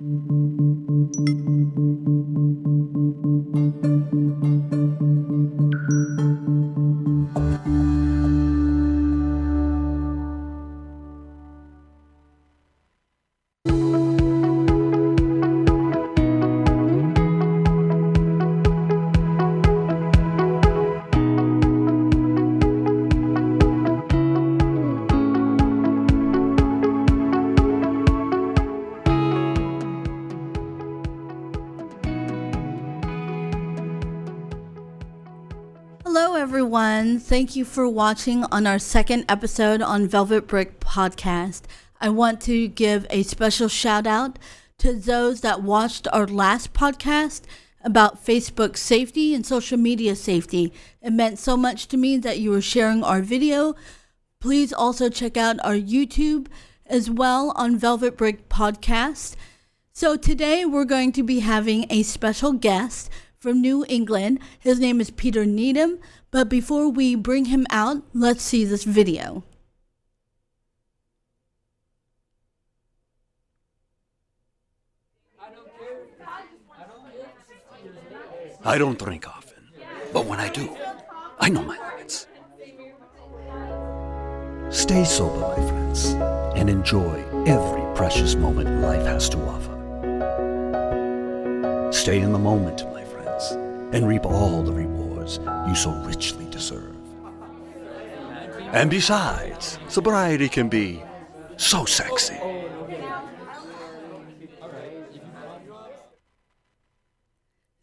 Hello, watching on our second episode on Velvet Brick Podcast. I want to give a special shout out to those that watched our last podcast about Facebook safety and social media safety. It meant so much to me that you were sharing our video. Please also check out our YouTube as well on Velvet Brick Podcast. So today we're going to be having a special guest from New England. His name is Peter Needham. But before we bring him out, let's see this video. I don't drink often, but when I do, I know my limits. Stay sober, my friends, and enjoy every precious moment life has to offer. Stay in the moment, my friends, and reap all the rewards you so richly deserve. And besides, sobriety can be so sexy.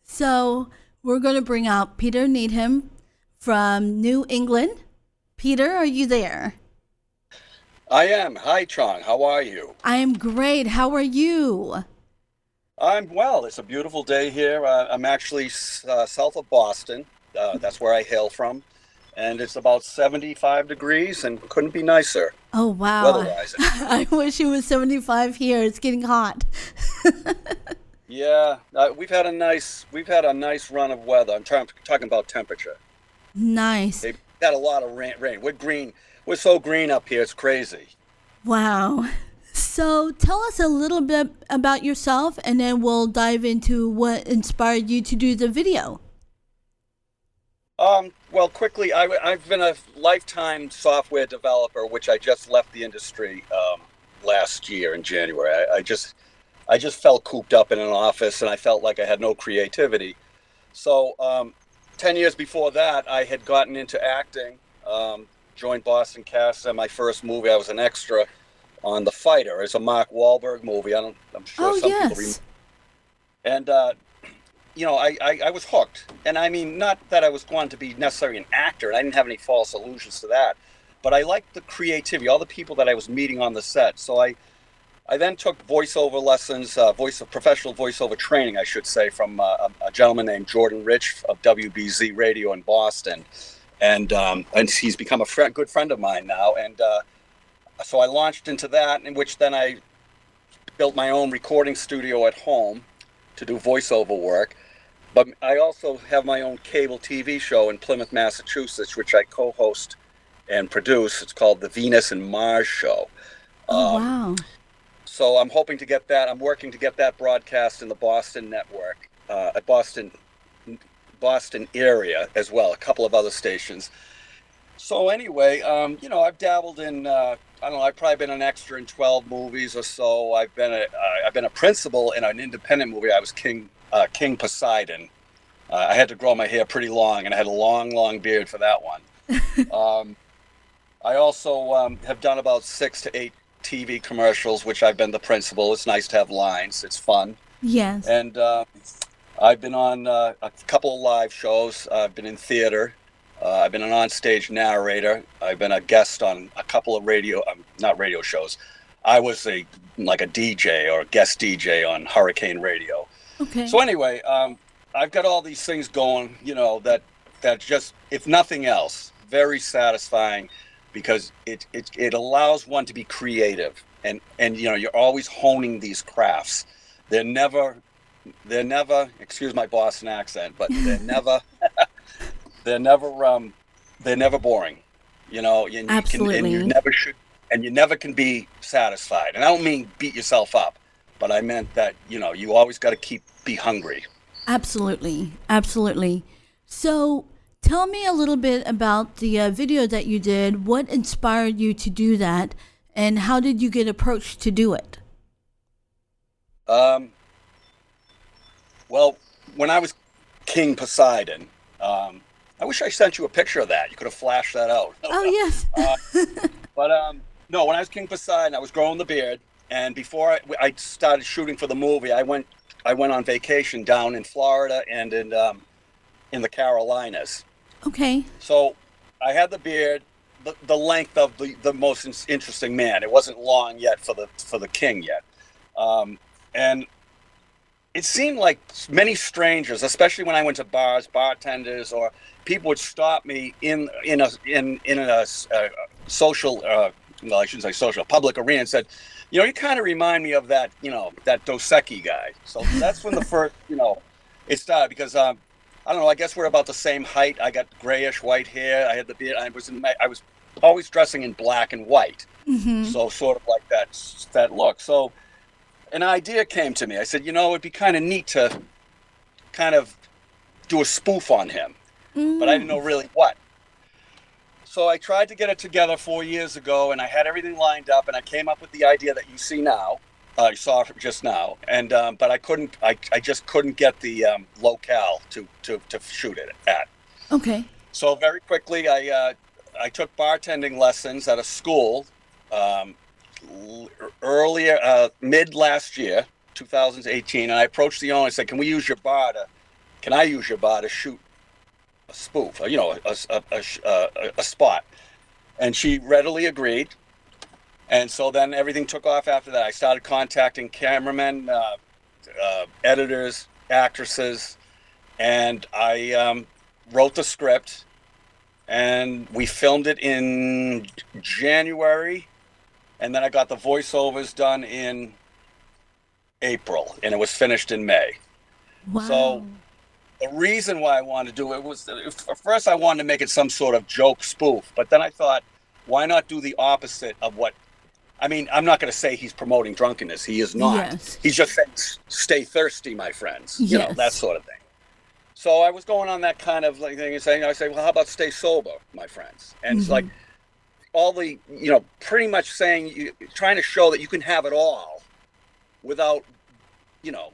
So we're going to bring out Peter Needham from New England. Peter, are you there? I am. Hi, Chong. How are you? I am great. How are you? I'm well. It's a beautiful day here. Uh, I'm actually uh, south of Boston. Uh, that's where I hail from. And it's about 75 degrees and couldn't be nicer. Oh, wow. Weather-wise. I wish it was 75 here. It's getting hot. Yeah, uh, we've had a nice we've had a nice run of weather. I'm talking talking about temperature. nice. They've had a lot of rain. rain. We're green. We're so green up here. It's crazy. Wow. So tell us a little bit about yourself and then we'll dive into what inspired you to do the video. Um, well, quickly, I, have been a lifetime software developer, which I just left the industry um, last year in January. I, I just, I just felt cooped up in an office, and I felt like I had no creativity. So, um, ten years before that, I had gotten into acting. Um, joined Boston Cast. And my first movie, I was an extra on The Fighter. It's a Mark Wahlberg movie. I don't. I'm sure Oh, some yes. people remember. And uh, you know, I, I, I was hooked. And I mean, not that I was going to be necessarily an actor, and I didn't have any false illusions to that, but I liked the creativity, all the people that I was meeting on the set. So I, I then took voiceover lessons, uh, voice professional voiceover training, I should say, from uh, a, a gentleman named Jordan Rich of WBZ Radio in Boston, and um, and he's become a good friend of mine now. And uh, so I launched into that, in which then I built my own recording studio at home to do voiceover work. But I also have my own cable TV show in Plymouth, Massachusetts, which I co-host and produce. It's called the Venus and Mars Show. Oh, Um, wow. So I'm hoping to get that. I'm working to get that broadcast in the Boston network, uh, at Boston, Boston area as well. A couple of other stations. So anyway, um, you know, I've dabbled in. Uh, I don't know. I've probably been an extra in 12 movies or so. I've been a. Uh, I've been a principal in an independent movie. I was King uh, King Poseidon. Uh, I had to grow my hair pretty long, and I had a long, long beard for that one. um, I also um, have done about six to eight TV commercials, which I've been the principal. It's nice to have lines. It's fun. Yes. And uh, I've been on uh, a couple of live shows. I've been in theater. Uh, I've been an onstage narrator. I've been a guest on a couple of radio, um, not radio shows. I was a like a DJ or a guest DJ on Hurricane Radio. Okay. So anyway, um, I've got all these things going, you know, that that just, if nothing else, very satisfying because it it, it allows one to be creative and and you know you're always honing these crafts. They're never they're never excuse my Boston accent, but they're never they're never um they're never boring. You know, and you can and you never should and you never can be satisfied. And I don't mean beat yourself up, but I meant that you know you always got to keep be hungry. Absolutely, absolutely. So, tell me a little bit about the uh, video that you did. What inspired you to do that, and how did you get approached to do it? Um, well, when I was King Poseidon, um, I wish I sent you a picture of that. You could have flashed that out. Oh yes. uh, but um, no, when I was King Poseidon, I was growing the beard, and before I, I started shooting for the movie, I went I went on vacation down in Florida and in um, in the Carolinas. Okay. So I had the beard, the, the length of the, the most interesting man. It wasn't long yet for the for the king yet, um, and it seemed like many strangers, especially when I went to bars, bartenders, or people would stop me in in a in in a, a social, uh, well, I shouldn't say social, public arena, and said, you know, you kind of remind me of that, you know, that Dos Equis guy. So that's when the first, you know, it started because um, I don't know. I guess we're about the same height. I got grayish white hair. I had the beard. I was in my, I was always dressing in black and white, mm-hmm. so sort of like that that look. So an idea came to me. I said, you know, it'd be kind of neat to kind of do a spoof on him, mm. but I didn't know really what. So I tried to get it together four years ago, and I had everything lined up, and I came up with the idea that you see now. Uh, you saw just now, and um, but I couldn't. I, I just couldn't get the um, locale to, to to shoot it at. Okay. So very quickly, I uh, I took bartending lessons at a school um, earlier, uh, mid last year, 2018, and I approached the owner and said, "Can we use your bar to? Can I use your bar to shoot a spoof? You know, a, a, a, a spot?" And she readily agreed. And so then everything took off after that. I started contacting cameramen, uh, uh, editors, actresses, and I um, wrote the script. And we filmed it in January and then I got the voiceovers done in April, and it was finished in May. Wow. So the reason why I wanted to do it was first I wanted to make it some sort of joke spoof, but then I thought, why not do the opposite of what? I mean, I'm not going to say he's promoting drunkenness. He is not. Yes. He's just saying, "Stay thirsty, my friends." You yes. know that sort of thing. So I was going on that kind of like thing and saying, I say, well, how about stay sober, my friends? And mm-hmm. it's like all the you know pretty much saying you trying to show that you can have it all without you know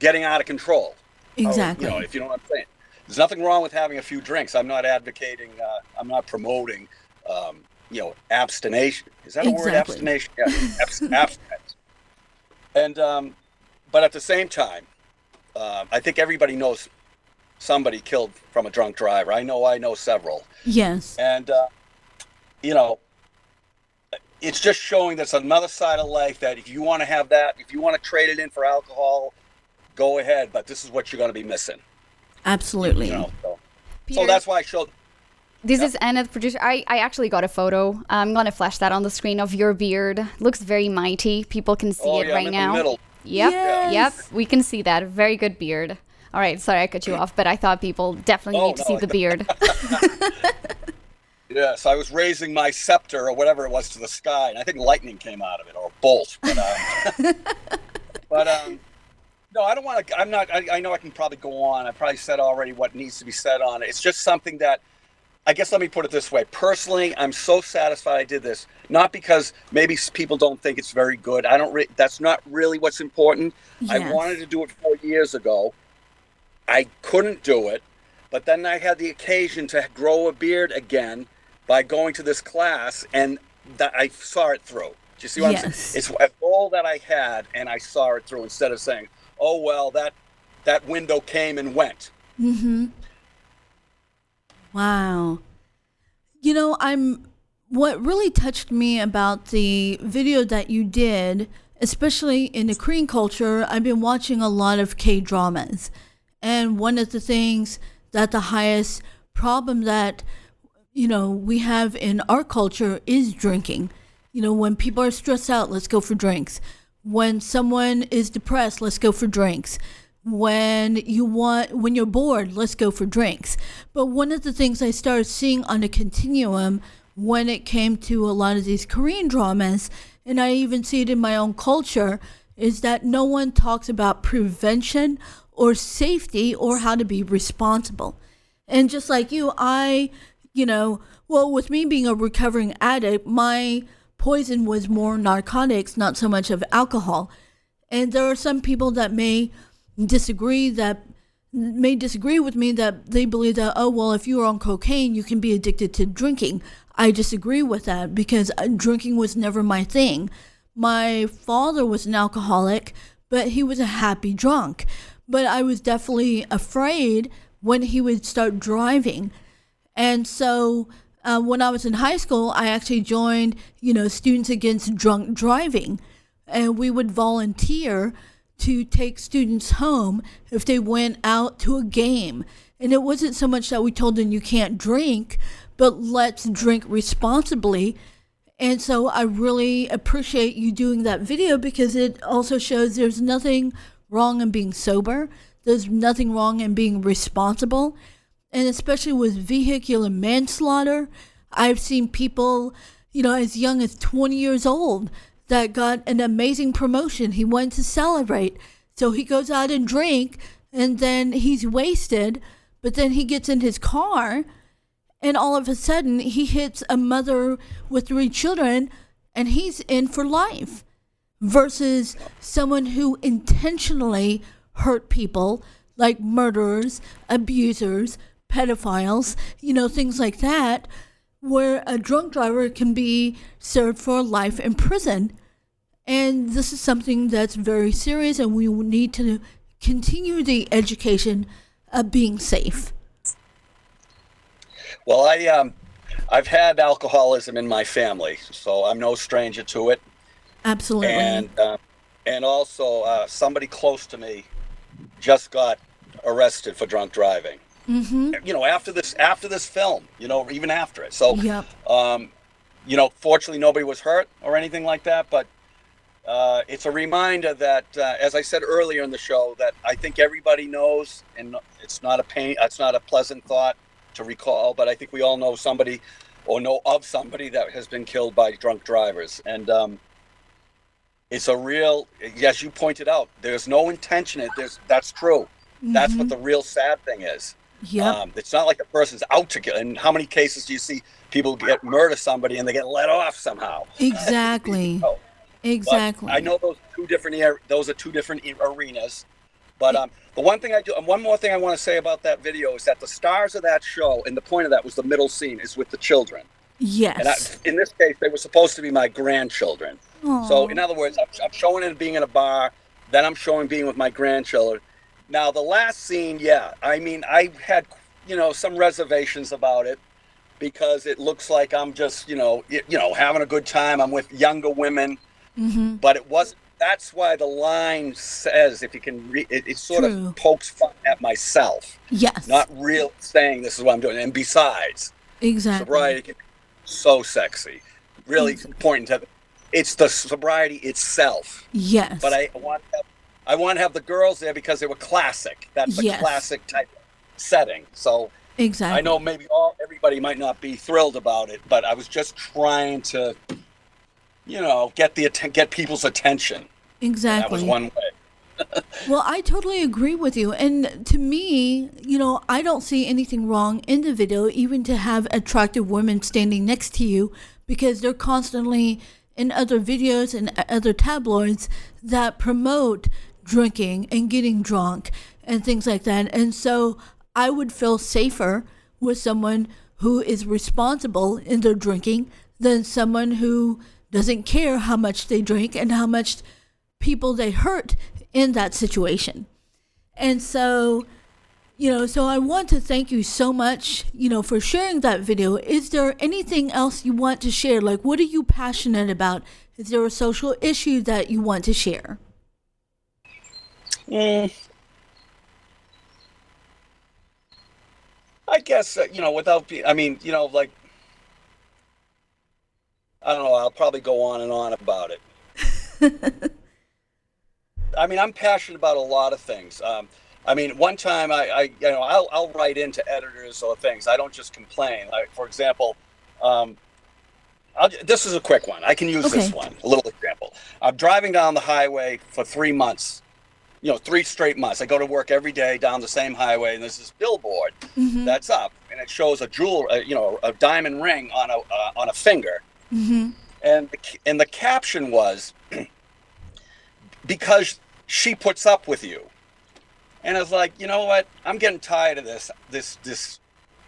getting out of control exactly or, you know if you know what i'm saying. There's nothing wrong with having a few drinks. I'm not advocating uh, i'm not promoting um, you know abstination. Is that a exactly. word abstination? Yeah. Abstinence. And um, but at the same time uh, i think everybody knows somebody killed from a drunk driver. I know i know several. Yes. And uh, you know, it's just showing that's another side of life that if you want to have that, if you want to trade it in for alcohol, go ahead. But this is what you're going to be missing. Absolutely. You know, so, so, that's why I showed. This yeah. is Anna, the producer. I, I actually got a photo. I'm going to flash that on the screen of your beard. Looks very mighty. People can see oh, it yeah, right I'm now. Yep. Yes. Yep. We can see that. Very good beard. All right. Sorry I cut you off, but I thought people definitely oh, need to no, see the beard. Yes, I was raising my scepter or whatever it was to the sky, and I think lightning came out of it or a bolt. But, um, but um, no, I don't want to. I'm not. I, I, know I can probably go on. I probably said already what needs to be said on it. It's just something that. I guess let me put it this way. Personally, I'm so satisfied I did this. Not because maybe people don't think it's very good. I don't. Re- that's not really what's important. Yes. I wanted to do it four years ago. I couldn't do it, but then I had the occasion to grow a beard again by going to this class and that I saw it through. Do you see what yes. I'm saying? It's a goal that I had and I saw it through instead of saying, "Oh well, that that window came and went." Mm-hmm. Wow. You know, I'm what really touched me about the video that you did, especially in the Korean culture, I've been watching a lot of K dramas. And one of the things that the highest problem that you know, we have in our culture is drinking. You know, when people are stressed out, let's go for drinks. When someone is depressed, let's go for drinks. When you want, when you're bored, let's go for drinks. But one of the things I started seeing on a continuum when it came to a lot of these Korean dramas, and I even see it in my own culture, is that no one talks about prevention or safety or how to be responsible. And just like you, I, you know, well, with me being a recovering addict, my poison was more narcotics, not so much of alcohol. And there are some people that may disagree that may disagree with me that they believe that oh well if you're on cocaine you can be addicted to drinking. I disagree with that because uh, drinking was never my thing. My father was an alcoholic but he was a happy drunk. But i was definitely afraid when he would start driving. And so uh, when i was in high school i actually joined you know students against drunk driving and we would volunteer to take students home if they went out to a game. And it wasn't so much that we told them you can't drink, but let's drink responsibly. And so I really appreciate you doing that video because it also shows there's nothing wrong in being sober, there's nothing wrong in being responsible. And especially with vehicular manslaughter, I've seen people, you know, as young as 20 years old that got an amazing promotion. He wanted to celebrate. So he goes out and drink and then he's wasted, but then he gets in his car and all of a sudden he hits a mother with three children and he's in for life versus someone who intentionally hurt people like murderers, abusers, pedophiles, you know, things like that where a drunk driver can be served for life in prison. And this is something that's very serious, and we need to continue the education of being safe. Well, I um, I've had alcoholism in my family, so I'm no stranger to it. Absolutely. And uh, and also uh, somebody close to me just got arrested for drunk driving. Mm-hmm. You know, after this after this film, you know, even after it. So, yep. um, you know, fortunately nobody was hurt or anything like that, but uh, it's a reminder that, uh, as I said earlier in the show, that I think everybody knows, and it's not a pain, it's not a pleasant thought to recall, but I think we all know somebody or know of somebody that has been killed by drunk drivers, and um, it's a real, as you pointed out, there's no intention. It There's that's true. Mm-hmm. That's what mm-hmm. the real sad thing is. Yeah. Um, it's not like the person's out to get. And how many cases do you see people get murder somebody and they get let off somehow? Exactly. Exactly. I know those two different those are two different arenas. But um, the one thing I do, and one more thing I want to say about that video is that the stars of that show, and the point of that was the middle scene is with the children. Yes. And I, in this case, they were supposed to be my grandchildren. Aww. So, in other words, I'm, I'm showing it being in a bar, then I'm showing being with my grandchildren. Now, the last scene, yeah, I mean, I had, you know, some reservations about it because it looks like I'm just, you know, you know, having a good time. I'm with younger women, mm-hmm. but it wasn't. That's why the line says, if you can read, it, it sort True. of pokes fun at myself. Yes. Not real saying this is what I'm doing. And besides, exactly, sobriety can be so sexy. Really exactly. pointing to it's the sobriety itself. Yes. But I want to have I want to have the girls there because they were classic. That's the yes. classic type setting. So exactly. I know maybe all everybody might not be thrilled about it, but I was just trying to, you know, get the get people's attention. Exactly. that was one way. well, I totally agree with you. And to me, you know, I don't see anything wrong in the video, even to have attractive women standing next to you because they're constantly in other videos and other tabloids that promote drinking and getting drunk and things like that. And so I would feel safer with someone who is responsible in their drinking than someone who doesn't care how much they drink and how much people they hurt in that situation. And so, you know, so I want to thank you so much, you know, for sharing that video. Is there anything else you want to share? Like, what are you passionate about? Is there a social issue that you want to share? Mm. I guess uh, you know without being. I mean, you know, like I don't know. I'll probably go on and on about it. I mean, I'm passionate about a lot of things. Um, I mean, one time I, I you know, I'll, I'll write into editors or things. I don't just complain. Like, for example, um, I'll, this is a quick one. I can use this one. A little example. I'm driving down the highway for three months. You know, three straight months. I go to work every day down the same highway, and there's this billboard Mm-hmm. that's up, and it shows a jewel, uh, you know, a diamond ring on a uh, on a finger. Mm-hmm. And the, and the caption was, because she puts up with you. And I was like, you know what? I'm getting tired of this. This this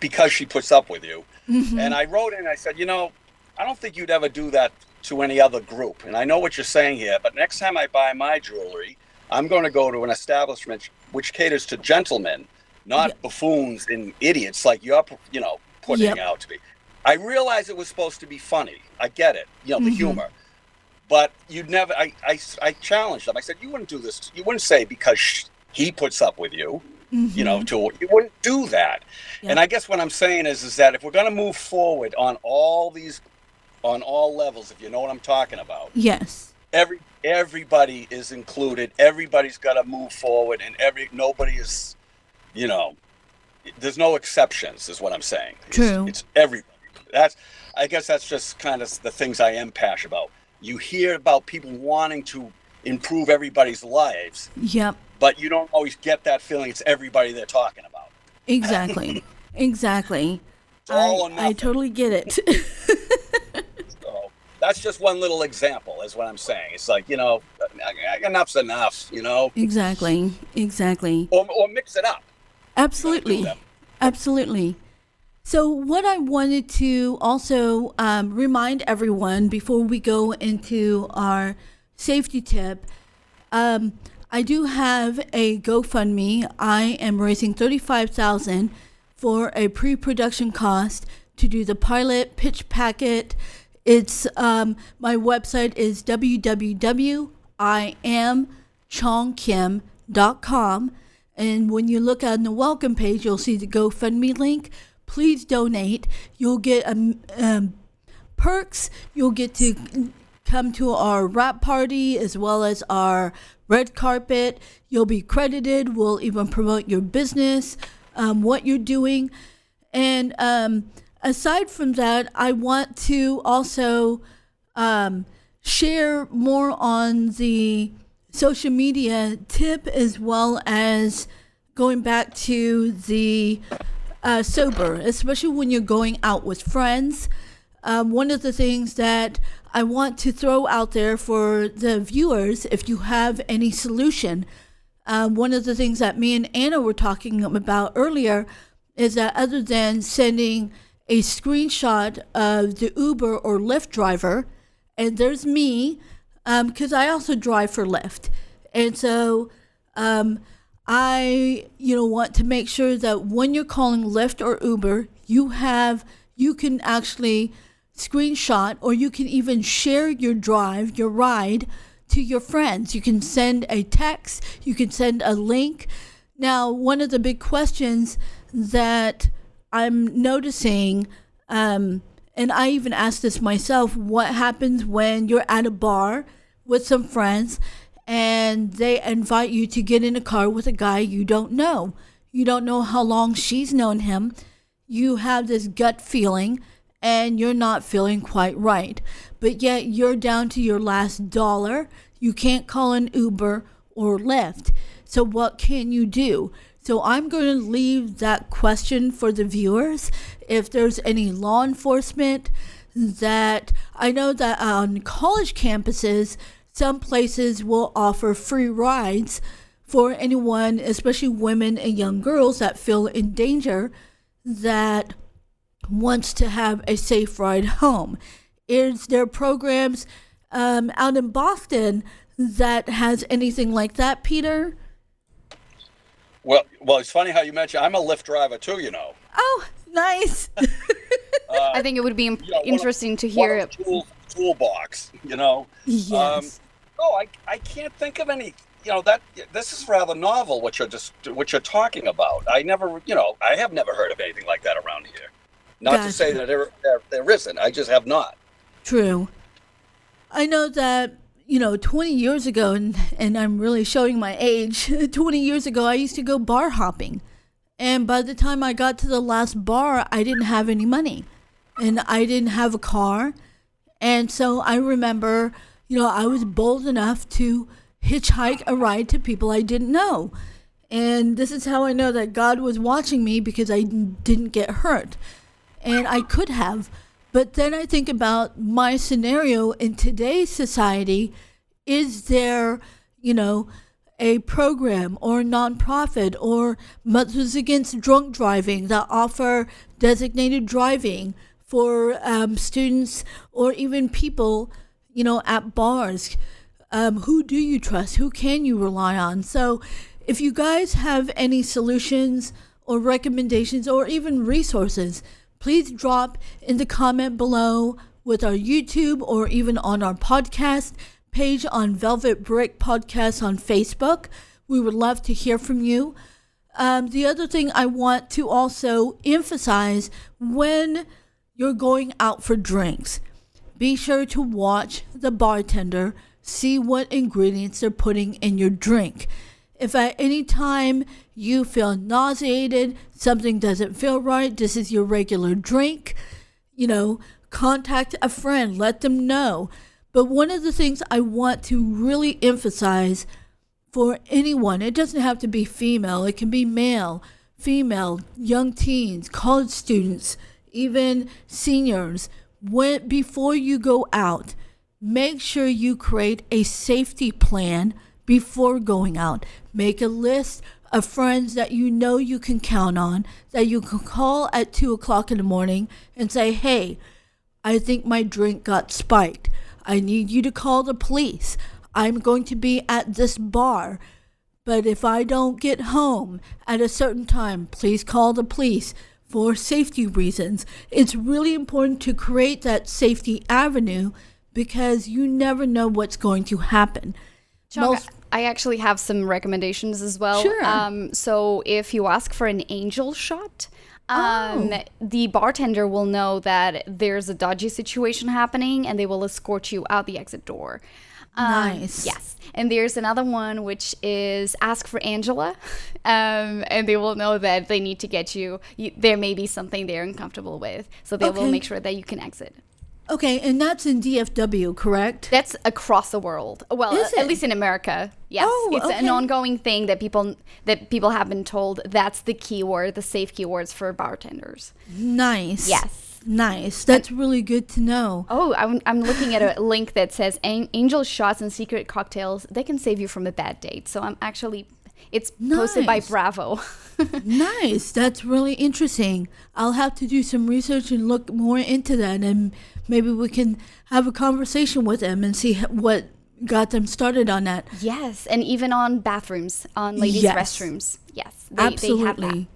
because she puts up with you. Mm-hmm. And I wrote in, I said, you know, I don't think you'd ever do that to any other group. And I know what you're saying here, but next time I buy my jewelry, I'm going to go to an establishment which caters to gentlemen, not buffoons and idiots like you're, you know, putting Yep. out to be. I realize it was supposed to be funny. I get it, you know, the Mhm. humor. But you'd never, I, I, I challenged them. I said, you wouldn't do this. You wouldn't say because sh- he puts up with you, you know, to, you wouldn't do that. And I guess what I'm saying is, is that if we're going to move forward on all these, on all levels, if you know what I'm talking about, Yes. Every everybody is included. Everybody's got to move forward, and every nobody is, you know, there's no exceptions. Is what I'm saying. True. It's, everybody. That's. I guess that's just kind of the things I am passionate about. You hear about people wanting to improve everybody's lives, Yep. but you don't always get that feeling it's everybody they're talking about. Exactly. exactly. It's I, I totally get it. That's just one little example, is what I'm saying. It's like you know, enough's enough. You know, exactly. Exactly. or, or mix it up. Absolutely. that. Absolutely. So, what I wanted to also um, remind everyone before we go into our safety tip, um, I do have a GoFundMe. I am raising thirty-five thousand for a pre-production cost to do the pilot pitch packet. It's um, my website is www.iamchongkim.com. And when you look on the welcome page, you'll see the GoFundMe link. Please donate. You'll get um, um, perks. You'll get to come to our wrap party as well as our red carpet. You'll be credited. We'll even promote your business, um, what you're doing. And um, aside from that, I want to also um, share more on the social media tip as well as going back to the uh, sober, especially when you're going out with friends. Um, one of the things that I want to throw out there for the viewers, if you have any solution, um, one of the things that me and Anna were talking about earlier is that other than sending a screenshot of the Uber or Lyft driver, and there's me, because I also drive for Lyft, and so um, I, you know, want to make sure that when you're calling Lyft or Uber, you have you can actually screenshot or you can even share your drive, your ride to your friends. You can send a text, you can send a link. Now, one of the big questions that I'm noticing, um, and I even asked this myself what happens when you're at a bar with some friends and they invite you to get in a car with a guy you don't know? You don't know how long she's known him. You have this gut feeling and you're not feeling quite right. But yet you're down to your last dollar. You can't call an Uber or Lyft. So what can you do? So I'm going to leave that question for the viewers. If there's any law enforcement that I know that on college campuses, some places will offer free rides for anyone, especially women and young girls that feel in danger that wants to have a safe ride home. Is there programs um, out in Boston that has anything like that, Peter? Well, well, it's funny how you mentioned I'm a Lyft driver too. You know, Oh, nice. Uh, I think it would be im- you know, one of- interesting to one hear of the tool, toolbox. You know. Um, yes. no, I, I can't think of any. You know that this is rather novel. What you're just what you're talking about. I never, you know, I have never heard of anything like that around here. Not to say that there, there there isn't. I just have not. True. I know that, you know, 20 years ago, and, and I'm really showing my age, 20 years ago, I used to go bar hopping. And by the time I got to the last bar, I didn't have any money. And I didn't have a car. And so I remember, you know, I was bold enough to hitchhike a ride to people I didn't know. And this is how I know that God was watching me because I didn't get hurt. And I could have. But then I think about my scenario in today's society. Is there, you know, a program or a nonprofit or Mothers Against Drunk Driving that offer designated driving for um, students or even people, you know, at bars? Um, who do you trust? Who can you rely on? So, if you guys have any solutions or recommendations or even resources, please drop in the comment below with our YouTube or even on our podcast page on Velvet Brick Podcast on Facebook. We would love to hear from you. Um, the other thing I want to also emphasize when you're going out for drinks, be sure to watch the bartender, see what ingredients they're putting in your drink. If at any time you feel nauseated, something doesn't feel right, this is your regular drink, you know, contact a friend, let them know. But one of the things I want to really emphasize for anyone, it doesn't have to be female, it can be male, female, young teens, college students, even seniors. When before you go out, make sure you create a safety plan before going out. Make a list of friends that you know you can count on, that you can call at 2 o'clock in the morning and say, hey, I think my drink got spiked. I need you to call the police. I'm going to be at this bar. But if I don't get home at a certain time, please call the police for safety reasons. It's really important to create that safety avenue because you never know what's going to happen. Most- I actually have some recommendations as well. Sure. Um, so if you ask for an angel shot, um, Oh. the bartender will know that there's a dodgy situation happening and they will escort you out the exit door. Um, Nice. Yes. And there's another one which is ask for Angela, um, and they will know that they need to get you, you. There may be something they're uncomfortable with, so they will make sure that you can exit. Okay, and that's in DFW, correct? That's across the world. Well, Is at least in America. Yes, Oh, it's an ongoing thing that people that people have been told that's the keyword, the safe keywords for bartenders. Nice. Yes. Nice. That's really good to know. Oh, I'm, I'm looking at a link that says An- angel shots and secret cocktails. They can save you from a bad date. So I'm actually, it's posted by Bravo. Nice. That's really interesting. I'll have to do some research and look more into that, and maybe we can have a conversation with them and see what got them started on that. yes, and even on bathrooms, on ladies' Yes. restrooms. Yes, they, Absolutely. They.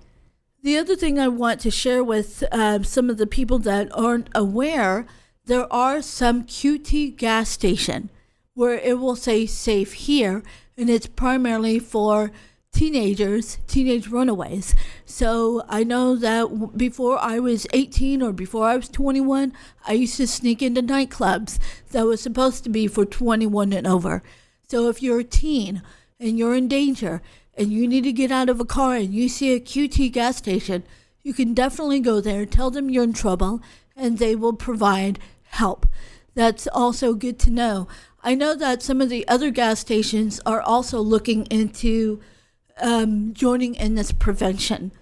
The other thing I want to share with uh, some of the people that aren't aware, there are some QT gas station where it will say safe here, and it's primarily for teenagers, teenage runaways. So I know that before I was 18 or before I was 21, I used to sneak into nightclubs that was supposed to be for 21 and over. So if you're a teen and you're in danger and you need to get out of a car and you see a QT gas station, you can definitely go there, tell them you're in trouble, and they will provide help. That's also good to know. I know that some of the other gas stations are also looking into um, joining in this prevention.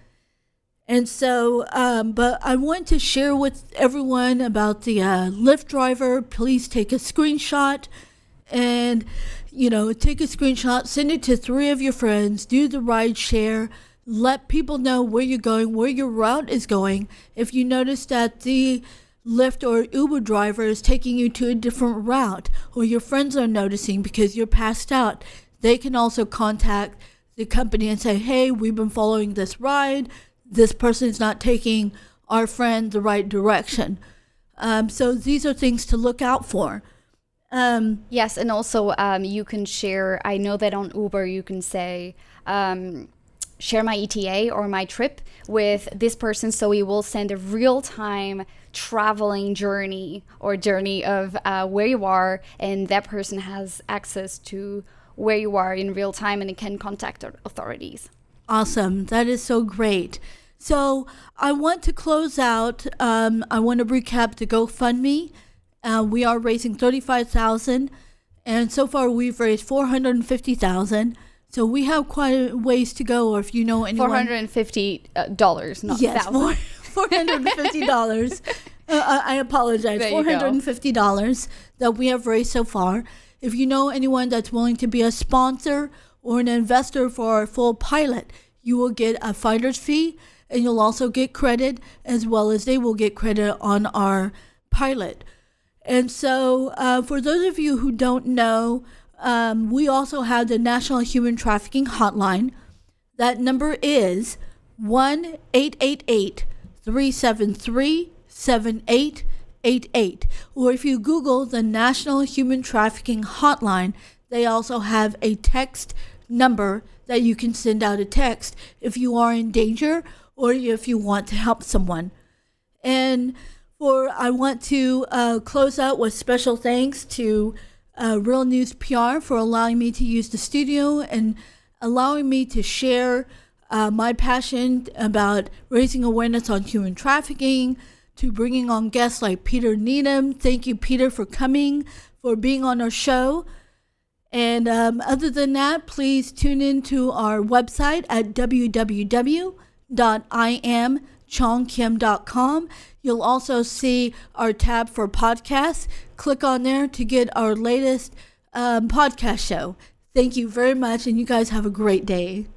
And so, um, but I want to share with everyone about the uh, Lyft driver. Please take a screenshot and, you know, take a screenshot, send it to three of your friends, do the ride share, let people know where you're going, where your route is going. If you notice that the Lyft or Uber driver is taking you to a different route, or your friends are noticing because you're passed out, they can also contact the company and say, hey, we've been following this ride. This person is not taking our friend the right direction. Um, so these are things to look out for. Um, Yes, and also um, you can share. I know that on Uber you can say, um, share my ETA or my trip with this person so we will send a real time traveling journey or journey of uh, where you are and that person has access to where you are in real time and it can contact authorities. Awesome. That is so great. So i want to close out um, i want to recap the gofundme. Uh, we are raising 35000 and so far we've raised 450000 so we have quite a ways to go. Or if you know anyone, Four hundred and fifty uh, dollars, not yes, thousand. four hundred and fifty dollars. uh, I I apologize. Four hundred and fifty dollars that we have raised so far. If you know anyone that's willing to be a sponsor or an investor for our full pilot, you will get a finder's fee, and you'll also get credit as well as they will get credit on our pilot. And so, uh, for those of you who don't know, um, we also have the National Human Trafficking Hotline. That number is 1 888 373 7888. Or if you Google the National Human Trafficking Hotline, they also have a text number that you can send out a text if you are in danger or if you want to help someone. And for I want to uh, close out with special thanks to uh, Real News PR for allowing me to use the studio and allowing me to share uh, my passion about raising awareness on human trafficking, to bringing on guests like Peter Needham. Thank you, Peter, for coming, for being on our show. And um, other than that, please tune in to our website at www.iamchongkim.com. You'll also see our tab for podcasts. Click on there to get our latest um, podcast show. Thank you very much, and you guys have a great day.